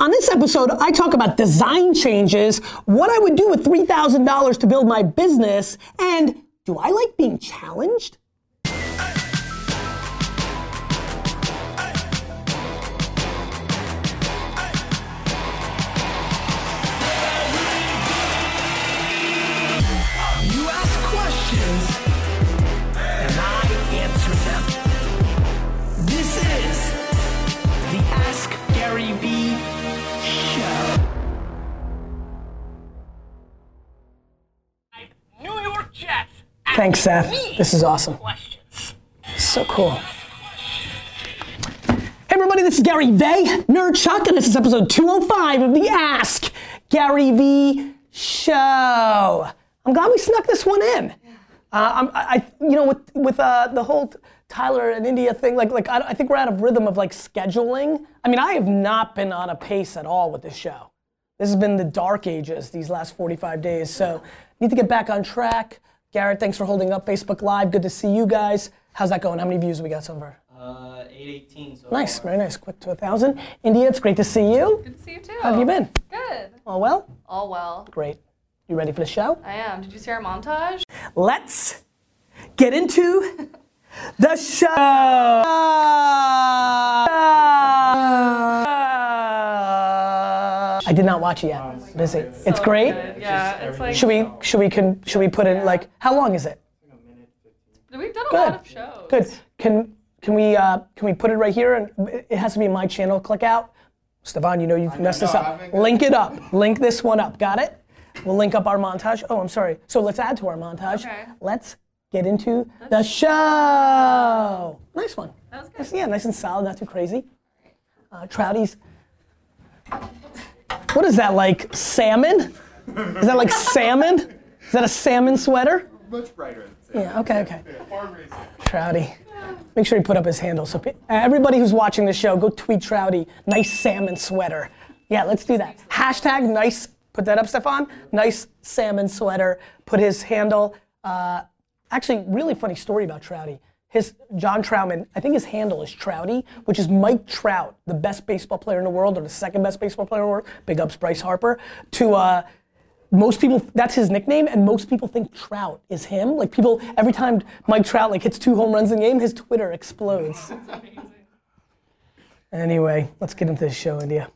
On this episode, I talk about design changes, what I would do with $3,000 to build my business, and do I like being challenged? Thanks, Seth. This is awesome. Questions. So cool. Hey everybody, this is Gary Vay, Nerd Chuck, and this is episode 205 of the Ask Gary Vee Show. I'm glad we snuck this one in. Uh, I'm, I, I- you know, with with uh, the whole Tyler and India thing, like, like I, I think we're out of rhythm of like scheduling. I mean, I have not been on a pace at all with this show. This has been the dark ages these last 45 days, so need to get back on track. Garrett, thanks for holding up Facebook Live. Good to see you guys. How's that going? How many views we got so far? Uh, 818 so Nice, far. very nice. Quick to a thousand. India, it's great to see you. Good to see you too. How have you been? Good. All well? All well. Great. You ready for the show? I am. Did you see our montage? Let's get into the show. I did not watch it yet. Busy. It's great. Good. Yeah, it's like Should we should we can should we put in like how long is it? we've done a Good. lot of shows. Good. Can can we uh, can we put it right here and it has to be my channel. Click out. Stefan, you know you've messed this up. Link it up. Link this one up. Got it? We'll link up our montage. Oh, I'm sorry. So let's add to our montage. Okay. Let's get into the show. Nice one. That was good. Nice- Yeah, nice and solid, not too crazy. Uh, Trouties. What is that like? Salmon? Is that like salmon? Is that a salmon sweater? Much brighter. Yeah. Okay. Okay. Trouty. Make sure you put up his handle. So everybody who's watching the show, go tweet Trouty. Nice salmon sweater. Yeah, let's do that. Hashtag nice. Put that up, Stefan. Nice salmon sweater. Put his handle. Uh, actually, really funny story about Trouty. His John Troutman. I think his handle is Trouty, which is Mike Trout, the best baseball player in the world, or the second best baseball player in the world. Big ups, Bryce Harper. To uh, most people that's his nickname and most people think trout is him like people every time mike trout like hits two home runs in a game his twitter explodes anyway let's get into the show india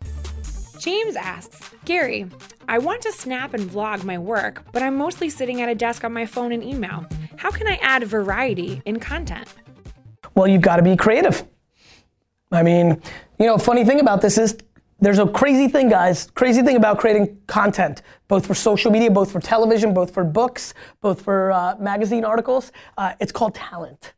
James asks, Gary, I want to snap and vlog my work, but I'm mostly sitting at a desk on my phone and email. How can I add variety in content? well you've got to be creative i mean you know funny thing about this is there's a crazy thing guys crazy thing about creating content both for social media both for television both for books both for uh, magazine articles uh, it's called talent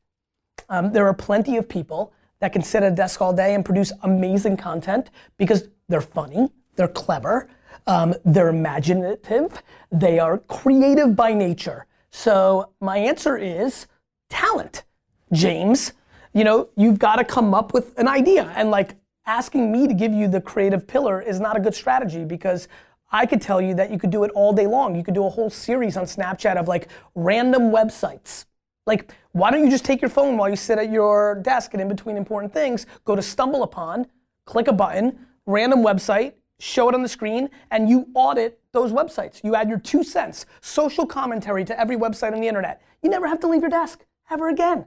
Um, there are plenty of people that can sit at a desk all day and produce amazing content because they're funny, they're clever, um, they're imaginative, they are creative by nature. So my answer is talent, James. You know, you've got to come up with an idea and like asking me to give you the creative pillar is not a good strategy because I could tell you that you could do it all day long. You could do a whole series on Snapchat of like random websites like, why don't you just take your phone while you sit at your desk and in between important things, go to StumbleUpon, click a button, random website, show it on the screen, and you audit those websites. You add your two cents, social commentary to every website on the internet. You never have to leave your desk ever again.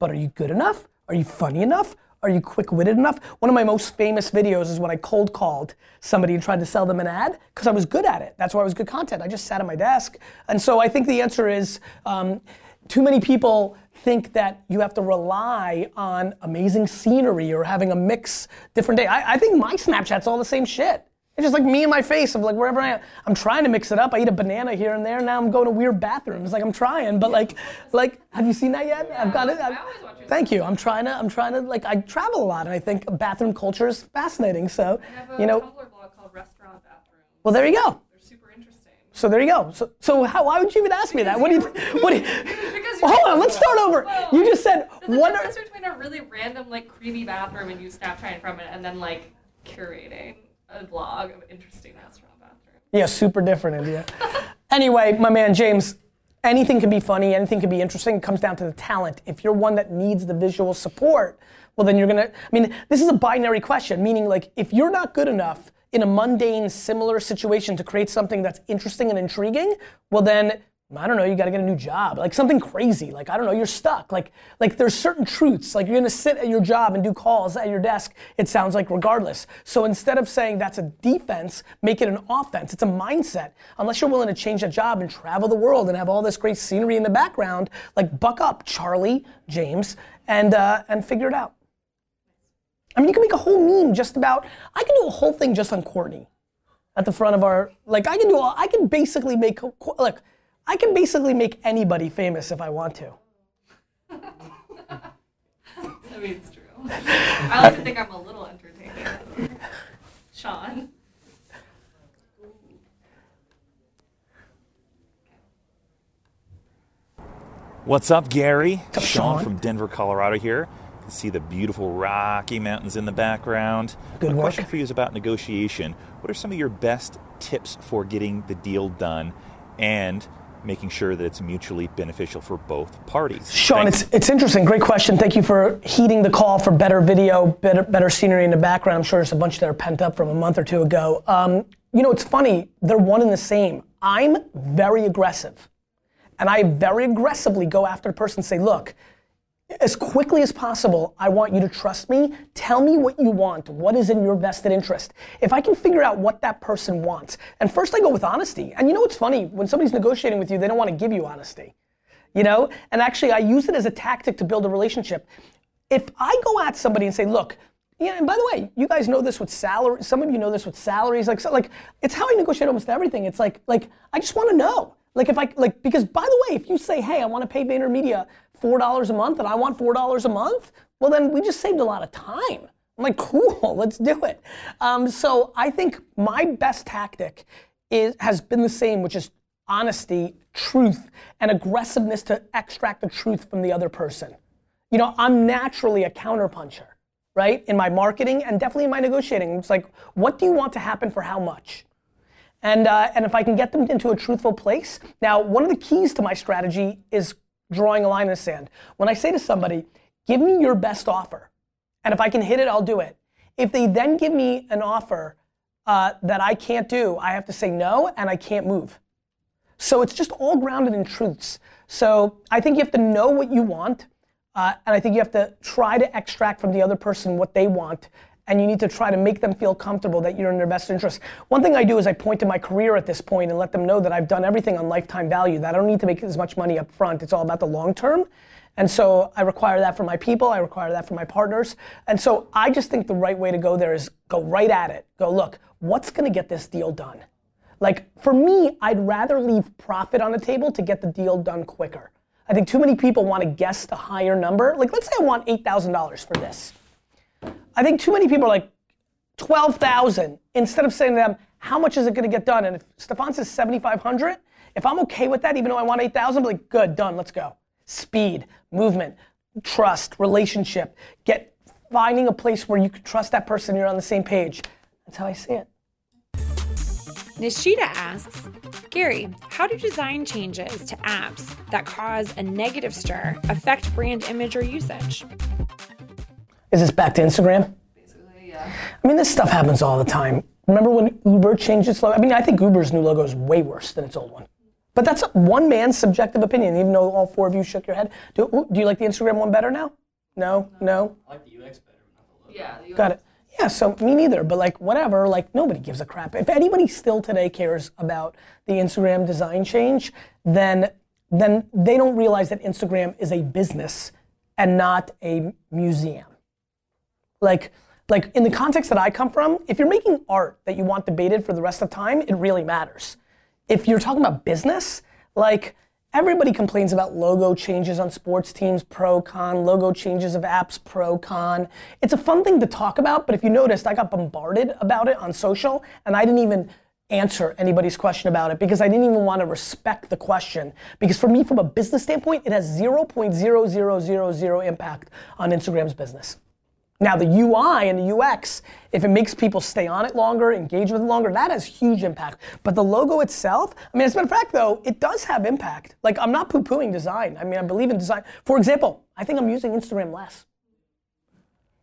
But are you good enough? Are you funny enough? Are you quick-witted enough? One of my most famous videos is when I cold called somebody and tried to sell them an ad because I was good at it. That's why I was good content. I just sat at my desk. And so I think the answer is um, too many people think that you have to rely on amazing scenery or having a mix different day. I, I think my Snapchat's all the same shit. It's just like me and my face of like wherever I am. I'm trying to mix it up. I eat a banana here and there. Now I'm going to weird bathrooms. Like I'm trying, but like, like, have you seen that yet? I've got it. I've- always watch your Thank you. I'm trying to. I'm trying to. Like I travel a lot, and I think bathroom culture is fascinating. So, I have a you know, Tumblr blog called Restaurant Bathroom. well, there you go. They're super interesting. So there you go. So, so how, why would you even ask me that? What do you? What do you? Because Well, hold on. Let's start over. Well, You just said what are? difference between a really random, like, creepy bathroom and you Snapchatting from it, and then like curating a vlog of interesting restaurant bathroom. Yeah, super different, India. anyway, my man James, anything can be funny, anything can be interesting. It comes down to the talent. If you're one that needs the visual support, well, then you're gonna. I mean, this is a binary question, meaning like if you're not good enough in a mundane, similar situation to create something that's interesting and intriguing, well then I don't know, you gotta get a new job. Like something crazy. Like, I don't know, you're stuck. Like, like there's certain truths. Like you're gonna sit at your job and do calls at your desk, it sounds like regardless. So instead of saying that's a defense, make it an offense. It's a mindset. Unless you're willing to change that job and travel the world and have all this great scenery in the background, like buck up, Charlie, James, and uh, and figure it out. I mean, you can make a whole meme just about. I can do a whole thing just on Courtney, at the front of our. Like I can do. all, I can basically make. Look, I can basically make anybody famous if I want to. I mean, it's true. I like to think I'm a little entertaining. Sean. What's up, Gary? up, Sean Sean? from Denver, Colorado here. You can see the beautiful Rocky Mountains in the background. Good My work. question for you is about negotiation. What are some of your best tips for getting the deal done and making sure that it's mutually beneficial for both parties? Sean, Thanks. it's, it's interesting. Great question. Thank you for heeding the call for better video, better, better scenery in the background. I'm sure there's a bunch that are pent up from a month or two ago. Um, you know, it's funny. They're one and the same. I'm very aggressive. And I very aggressively go after the person and say, look, as quickly as possible, I want you to trust me. Tell me what you want. What is in your vested interest? If I can figure out what that person wants, and first I go with honesty. And you know what's funny? When somebody's negotiating with you, they don't want to give you honesty. You know? And actually, I use it as a tactic to build a relationship. If I go at somebody and say, look, yeah, and by the way, you guys know this with salary. Some of you know this with salaries. Like, so, like it's how I negotiate almost everything. It's like, like I just want to know. Like, if I like, because by the way, if you say, hey, I want to pay VaynerMedia four dollars a month, and I want four dollars a month, well, then we just saved a lot of time. I'm like, cool, let's do it. Um, so I think my best tactic is has been the same, which is honesty, truth, and aggressiveness to extract the truth from the other person. You know, I'm naturally a counterpuncher, right? In my marketing and definitely in my negotiating. It's like, what do you want to happen for how much? And, uh, and if I can get them into a truthful place. Now, one of the keys to my strategy is drawing a line in the sand. When I say to somebody, give me your best offer, and if I can hit it, I'll do it. If they then give me an offer uh, that I can't do, I have to say no and I can't move. So it's just all grounded in truths. So I think you have to know what you want, uh, and I think you have to try to extract from the other person what they want, and you need to try to make them feel comfortable that you're in their best interest. One thing I do is I point to my career at this point and let them know that I've done everything on lifetime value, that I don't need to make as much money up front. It's all about the long term. And so I require that for my people, I require that for my partners. And so I just think the right way to go there is go right at it. Go, look, what's gonna get this deal done? Like for me, I'd rather leave profit on the table to get the deal done quicker. I think too many people want to guess the higher number. Like let's say I want $8,000 for this. I think too many people are like 12,000 instead of saying to them, how much is it going to get done? And if Stefan says 7,500, if I'm okay with that, even though I want 8,000, I'm like, good, done, let's go. Speed, movement, trust, relationship, get finding a place where you can trust that person, you're on the same page. That's how I see it. Nishida asks, Gary, how do design changes to apps that cause a negative stir affect brand image or usage? Is this back to Instagram? Basically, yeah. I mean, this stuff happens all the time. Remember when Uber changed its logo? I mean, I think Uber's new logo is way worse than its old one. But that's one man's subjective opinion, even though all four of you shook your head. Do, do you like the Instagram one better now? No? No? I like the UX better, not the logo. Yeah. You Got it. Yeah, so me neither, but like whatever, like nobody gives a crap. If anybody still today cares about the Instagram design change, then then they don't realize that Instagram is a business and not a museum. Like like in the context that I come from, if you're making art that you want debated for the rest of time, it really matters. If you're talking about business, like everybody complains about logo changes on sports teams, pro con, logo changes of apps, pro con. It's a fun thing to talk about, but if you noticed, I got bombarded about it on social and I didn't even answer anybody's question about it because I didn't even want to respect the question. Because for me, from a business standpoint, it has 0.0000 impact on Instagram's business. Now the UI and the UX, if it makes people stay on it longer, engage with it longer, that has huge impact. But the logo itself, I mean, as a matter of fact though, it does have impact. Like I'm not poo-pooing design. I mean, I believe in design. For example, I think I'm using Instagram less.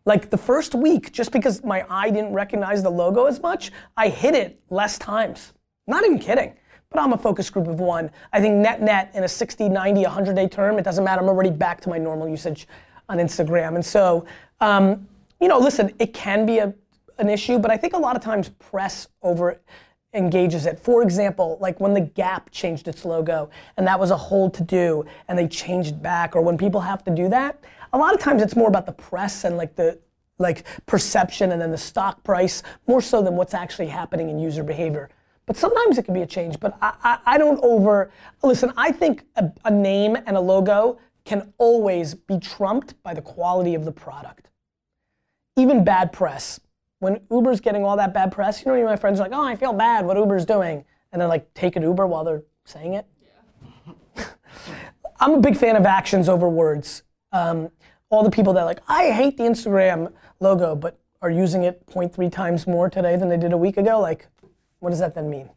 Like the first week, just because my eye didn't recognize the logo as much, I hit it less times. Not even kidding. But I'm a focus group of one. I think net net in a 60, 90, 100 day term, it doesn't matter. I'm already back to my normal usage on Instagram. And so, um, you know, listen, it can be a, an issue, but I think a lot of times press over engages it. For example, like when the Gap changed its logo and that was a whole to do and they changed back, or when people have to do that, a lot of times it's more about the press and like the like perception and then the stock price more so than what's actually happening in user behavior. But sometimes it can be a change. But I, I, I don't over listen. I think a, a name and a logo can always be trumped by the quality of the product. Even bad press. When Uber's getting all that bad press, you know, my friends are like, "Oh, I feel bad. What Uber's doing," and then like take an Uber while they're saying it. I'm a big fan of actions over words. Um, all the people that are like, I hate the Instagram logo, but are using it 0.3 times more today than they did a week ago, like, what does that then mean?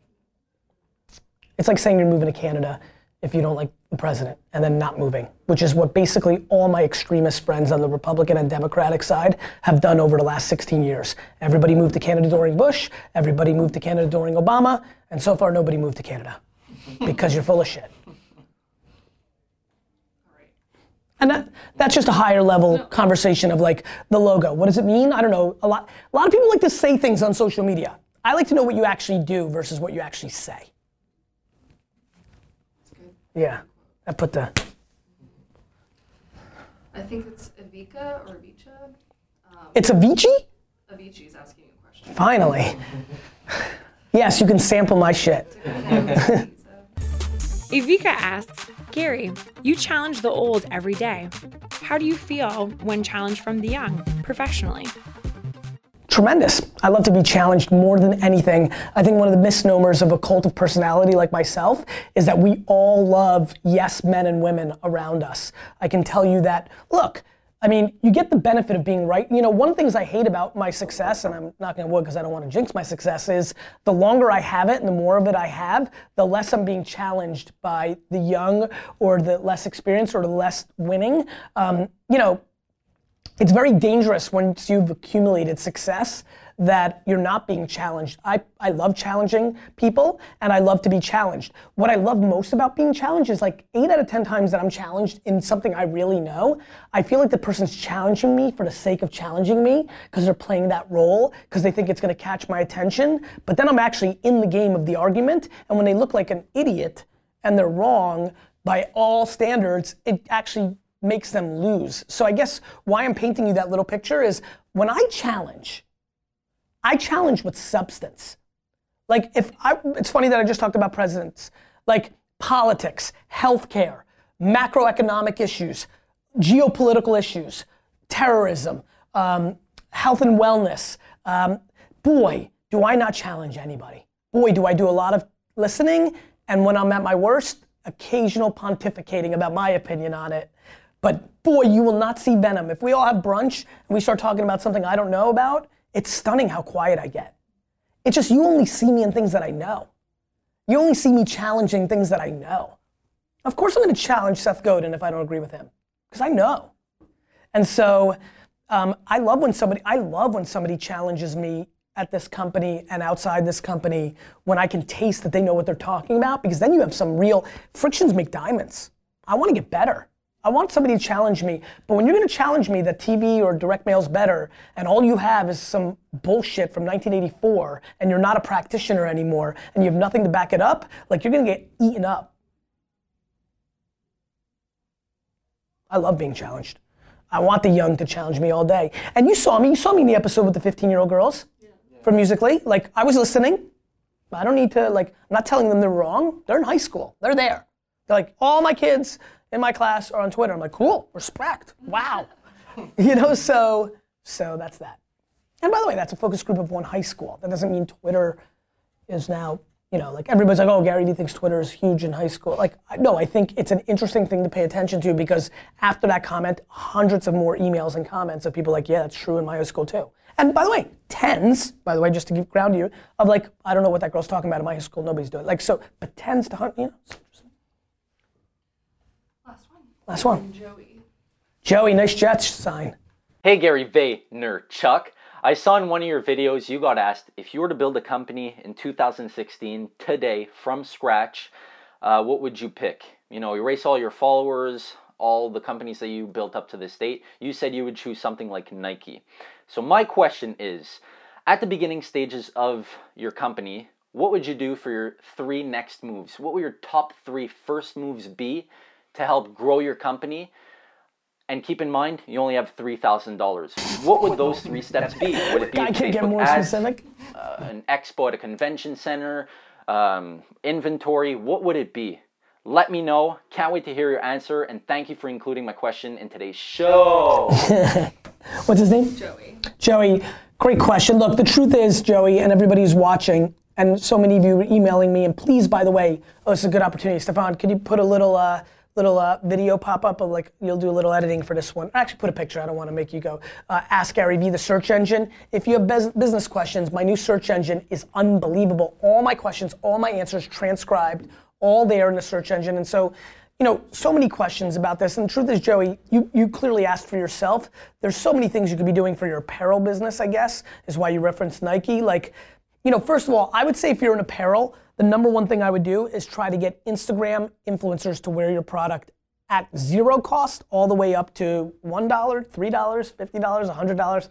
It's like saying you're moving to Canada if you don't like the president and then not moving, which is what basically all my extremist friends on the Republican and Democratic side have done over the last 16 years. Everybody moved to Canada during Bush, everybody moved to Canada during Obama, and so far nobody moved to Canada because you're full of shit. And that, that's just a higher level conversation of like the logo. What does it mean? I don't know. A lot, a lot of people like to say things on social media. I like to know what you actually do versus what you actually say. Yeah, I put the. I think it's Avika or Avicha. Um, it's Avicii? Avicii's asking you a question. Finally. yes, you can sample my shit. Evika asks, Gary, you challenge the old every day. How do you feel when challenged from the young, professionally? Tremendous. I love to be challenged more than anything. I think one of the misnomers of a cult of personality like myself is that we all love yes men and women around us. I can tell you that, look, I mean, you get the benefit of being right. You know, one of the things I hate about my success, and I'm not gonna wood because I don't want to jinx my success, is the longer I have it and the more of it I have, the less I'm being challenged by the young or the less experienced or the less winning. Um, you know, it's very dangerous once you've accumulated success that you're not being challenged. I, I love challenging people and I love to be challenged. What I love most about being challenged is like eight out of 10 times that I'm challenged in something I really know, I feel like the person's challenging me for the sake of challenging me because they're playing that role because they think it's gonna catch my attention. But then I'm actually in the game of the argument and when they look like an idiot and they're wrong by all standards, it actually makes them lose. So I guess why I'm painting you that little picture is when I challenge, I challenge with substance. Like if I, it's funny that I just talked about presidents, like politics, healthcare, macroeconomic issues, geopolitical issues, terrorism, um, health and wellness. Um, boy, do I not challenge anybody. Boy, do I do a lot of listening, and when I'm at my worst, occasional pontificating about my opinion on it. But boy, you will not see venom. If we all have brunch and we start talking about something I don't know about, it's stunning how quiet I get. It's just you only see me in things that I know. You only see me challenging things that I know. Of course, I'm going to challenge Seth Godin if I don't agree with him, because I know. And so, um, I love when somebody I love when somebody challenges me at this company and outside this company when I can taste that they know what they're talking about, because then you have some real frictions make diamonds. I want to get better. I want somebody to challenge me. But when you're going to challenge me that TV or direct mail's better, and all you have is some bullshit from 1984, and you're not a practitioner anymore, and you have nothing to back it up, like you're going to get eaten up. I love being challenged. I want the young to challenge me all day. And you saw me. You saw me in the episode with the 15-year-old girls from Musical.ly. Like I was listening. I don't need to like. I'm not telling them they're wrong. They're in high school. They're there. They're like all my kids in my class are on Twitter. I'm like, cool, respect, wow. you know, so so that's that. And by the way, that's a focus group of one high school. That doesn't mean Twitter is now, you know, like everybody's like, oh, Gary Vee thinks Twitter is huge in high school. Like, no, I think it's an interesting thing to pay attention to because after that comment, hundreds of more emails and comments of people like, yeah, that's true in my high school too. And by the way, tens, by the way, just to give ground you, of like, I don't know what that girl's talking about in my high school, nobody's doing it. Like, so, but tens to you know. Last one. Joey. Joey, nice Jets sign. Hey Gary Vaynerchuk. I saw in one of your videos you got asked if you were to build a company in 2016 today from scratch, uh, what would you pick? You know, erase all your followers, all the companies that you built up to this date. You said you would choose something like Nike. So my question is, at the beginning stages of your company, what would you do for your three next moves? What would your top three first moves be to help grow your company? And keep in mind, you only have three thousand dollars. What would those three steps be? Would it be I can't get more ads, specific. uh, an expo at a convention center, um, inventory? What would it be? Let me know. Can't wait to hear your answer. And thank you for including my question in today's show. What's his name? Joey. Joey, great question. Look, the truth is, Joey, and everybody who's watching, and so many of you are emailing me, and please, by the way, oh, this is a good opportunity. Stefan, could you put a little, uh, little uh, video pop up of like, you'll do a little editing for this one. Actually, put a picture. I don't want to make you go. Uh, Ask Gary Vee, the search engine. If you have bus- business questions, my new search engine is unbelievable. All my questions, all my answers transcribed, all there in the search engine. And so, you know, so many questions about this. And the truth is, Joey, you, you clearly asked for yourself. There's so many things you could be doing for your apparel business, I guess, is why you referenced Nike. Like, you know, first of all, I would say if you're in apparel, the number one thing I would do is try to get Instagram influencers to wear your product at zero cost all the way up to $1, $3, $50, $100.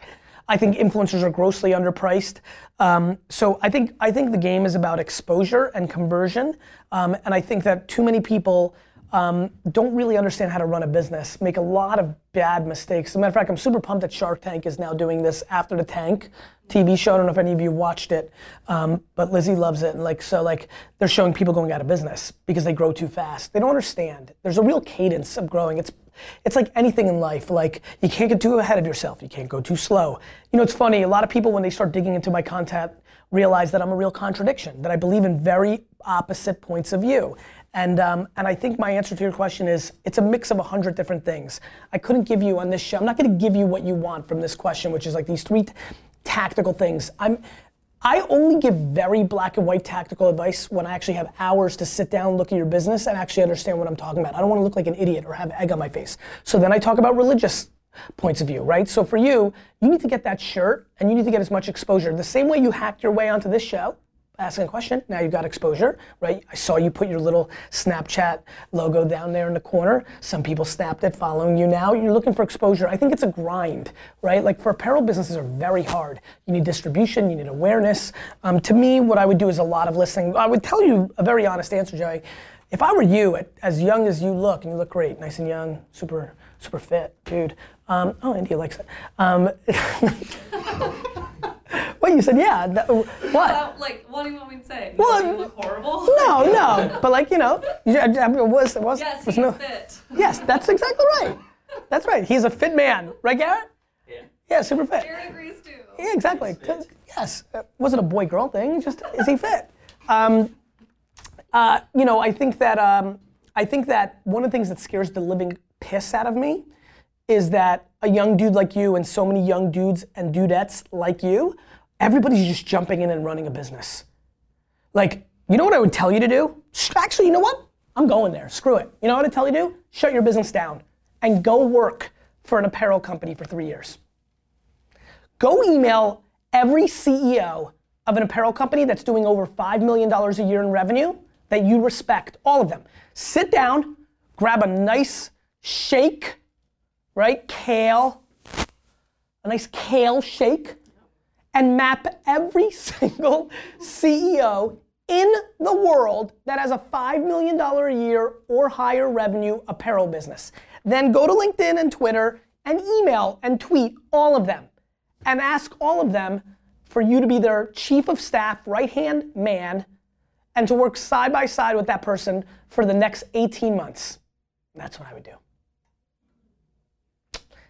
I think influencers are grossly underpriced. Um, so I think I think the game is about exposure and conversion, um, and I think that too many people um, don't really understand how to run a business, make a lot of bad mistakes. As a matter of fact, I'm super pumped that Shark Tank is now doing this after the tank TV show. I don't know if any of you watched it, um, but Lizzie loves it. And like so, like they're showing people going out of business because they grow too fast. They don't understand. There's a real cadence of growing. It's it's like anything in life. Like you can't get too ahead of yourself. You can't go too slow. You know, it's funny. A lot of people when they start digging into my content realize that I'm a real contradiction. That I believe in very opposite points of view. And, um, and I think my answer to your question is it's a mix of a hundred different things. I couldn't give you on this show, I'm not gonna give you what you want from this question, which is like these three tactical things. I'm, I only give very black and white tactical advice when I actually have hours to sit down, look at your business, and actually understand what I'm talking about. I don't wanna look like an idiot or have egg on my face. So then I talk about religious points of view, right? So for you, you need to get that shirt and you need to get as much exposure. The same way you hacked your way onto this show, asking a question. Now you've got exposure, right? I saw you put your little Snapchat logo down there in the corner. Some people snapped it following you now. You're looking for exposure. I think it's a grind, right? Like for apparel businesses are very hard. You need distribution, you need awareness. Um, to me, what I would do is a lot of listening. I would tell you a very honest answer, Joey. If I were you, as young as you look, and you look great, nice and young, super, super fit, dude. Um, oh, India likes it. Um, what you said? Yeah. that- what? Uh, like, what do you want me to say? Well, you look horrible. No, no. But like you know, you- I- I- was was Yes, was he's no. fit. Yes, that's exactly right. That's right. He's a fit man, right, Garrett? Yeah. Yeah, super fit. Gary agrees too. Yeah, exactly. Yes, it was it a boy girl thing. Just is he fit? Um, uh, you know, I think that um, I think that one of the things that scares the living piss out of me is that a young dude like you and so many young dudes and dudettes like you, everybody's just jumping in and running a business. Like, you know what I would tell you to do? Actually, you know what? I'm going there. Screw it. You know what I'd tell you to do? Shut your business down and go work for an apparel company for three years. Go email every CEO of an apparel company that's doing over $5 million a year in revenue that you respect, all of them. Sit down, grab a nice shake, right? Kale, a nice kale shake, and map every single CEO in the world that has a $5 million a year or higher revenue apparel business. Then go to LinkedIn and Twitter and email and tweet all of them and ask all of them for you to be their chief of staff, right hand man, and to work side by side with that person for the next 18 months. That's what I would do.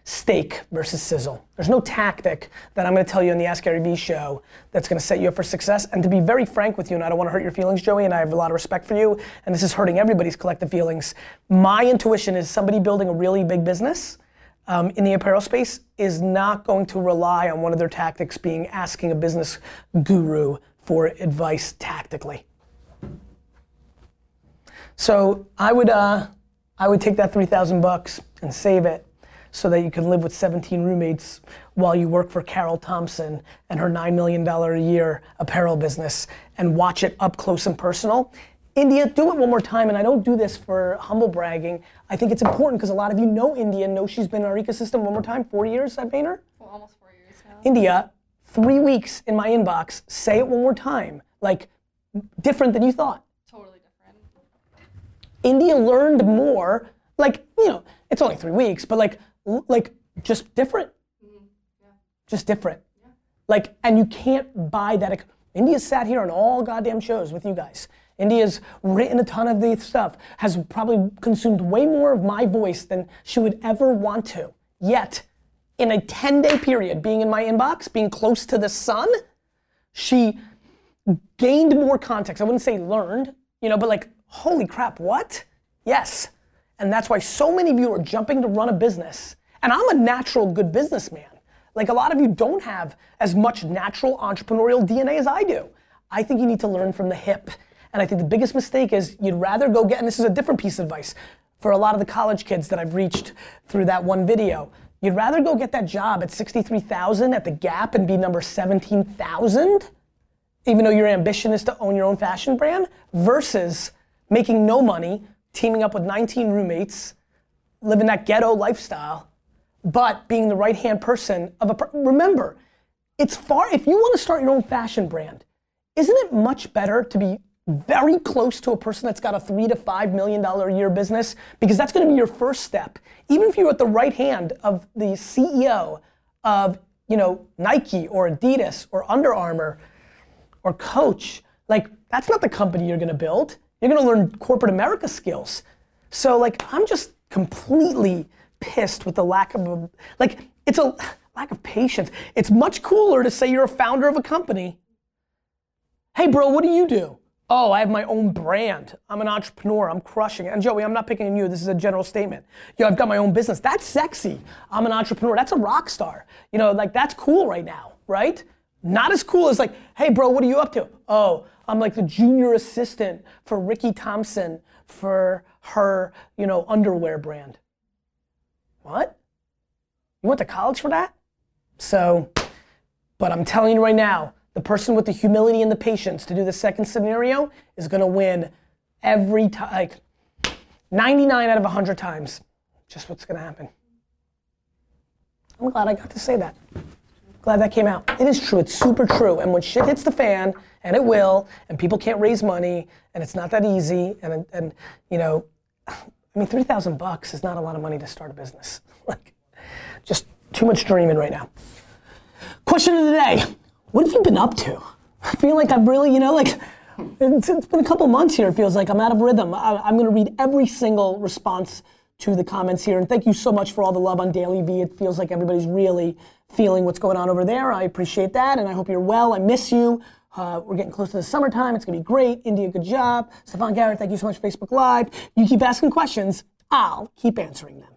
Steak versus sizzle. There's no tactic that I'm going to tell you in the Ask Gary Vee show that's going to set you up for success. And to be very frank with you, and I don't want to hurt your feelings, Joey, and I have a lot of respect for you, and this is hurting everybody's collective feelings. My intuition is somebody building a really big business um, in the apparel space is not going to rely on one of their tactics being asking a business guru for advice tactically. So I would, uh, I would take that 3,000 bucks and save it so that you can live with 17 roommates while you work for Carol Thompson and her $9 million a year apparel business and watch it up close and personal. India, do it one more time, and I don't do this for humble bragging. I think it's important because a lot of you know India and know she's been in our ecosystem one more time. Four years at Vayner? Well, almost four years now. India, three weeks in my inbox, say it one more time. Like, different than you thought. Totally different. India learned more. Like, you know, it's only three weeks, but like, like just different. Mm-hmm. Just different. Like, and you can't buy that. India's sat here on all goddamn shows with you guys. India's written a ton of the stuff, has probably consumed way more of my voice than she would ever want to. Yet, in a 10 day period, being in my inbox, being close to the sun, she gained more context. I wouldn't say learned, you know, but like, holy crap, what? Yes. And that's why so many of you are jumping to run a business. And I'm a natural good businessman. Like a lot of you don't have as much natural entrepreneurial DNA as I do. I think you need to learn from the hip. And I think the biggest mistake is you'd rather go get, and this is a different piece of advice for a lot of the college kids that I've reached through that one video. You'd rather go get that job at 63,000 at the Gap and be number 17,000 even though your ambition is to own your own fashion brand, versus making no money, teaming up with 19 roommates, living that ghetto lifestyle, but being the right hand person of a. Per- Remember, it's far. If you want to start your own fashion brand, isn't it much better to be very close to a person that's got a three to five million dollar a year business? Because that's going to be your first step. Even if you're at the right hand of the CEO of, you know, Nike or Adidas or Under Armour or coach, like that's not the company you're gonna build. You're gonna learn corporate America skills. So like I'm just completely pissed with the lack of like it's a lack of patience. It's much cooler to say you're a founder of a company. Hey bro, what do you do? Oh, I have my own brand. I'm an entrepreneur. I'm crushing it. And Joey, I'm not picking on you. This is a general statement. Yo, I've got my own business. That's sexy. I'm an entrepreneur. That's a rock star. You know, like that's cool right now, right? Not as cool as like, hey bro, what are you up to? Oh, I'm like the junior assistant for Ricky Thompson for her, you know, underwear brand. What? You went to college for that? So, but I'm telling you right now, the person with the humility and the patience to do the second scenario is gonna win every time, like 99 out of 100 times. Just what's gonna happen. I'm glad I got to say that. Glad that came out. It is true. It's super true. And when shit hits the fan, and it will, and people can't raise money, and it's not that easy, and and you know, I mean, three thousand bucks is not a lot of money to start a business. like, just too much dreaming right now. Question of the day: What have you been up to? I feel like I've really, you know, like. It's, it's been a couple months here. It feels like I'm out of rhythm. I, I'm going to read every single response to the comments here. And thank you so much for all the love on DailyVee. It feels like everybody's really feeling what's going on over there. I appreciate that, and I hope you're well. I miss you. Uh, we're getting close to the summertime. It's gonna be great. India, good job. Stefan Garrett, thank you so much for Facebook Live. You keep asking questions, I'll keep answering them.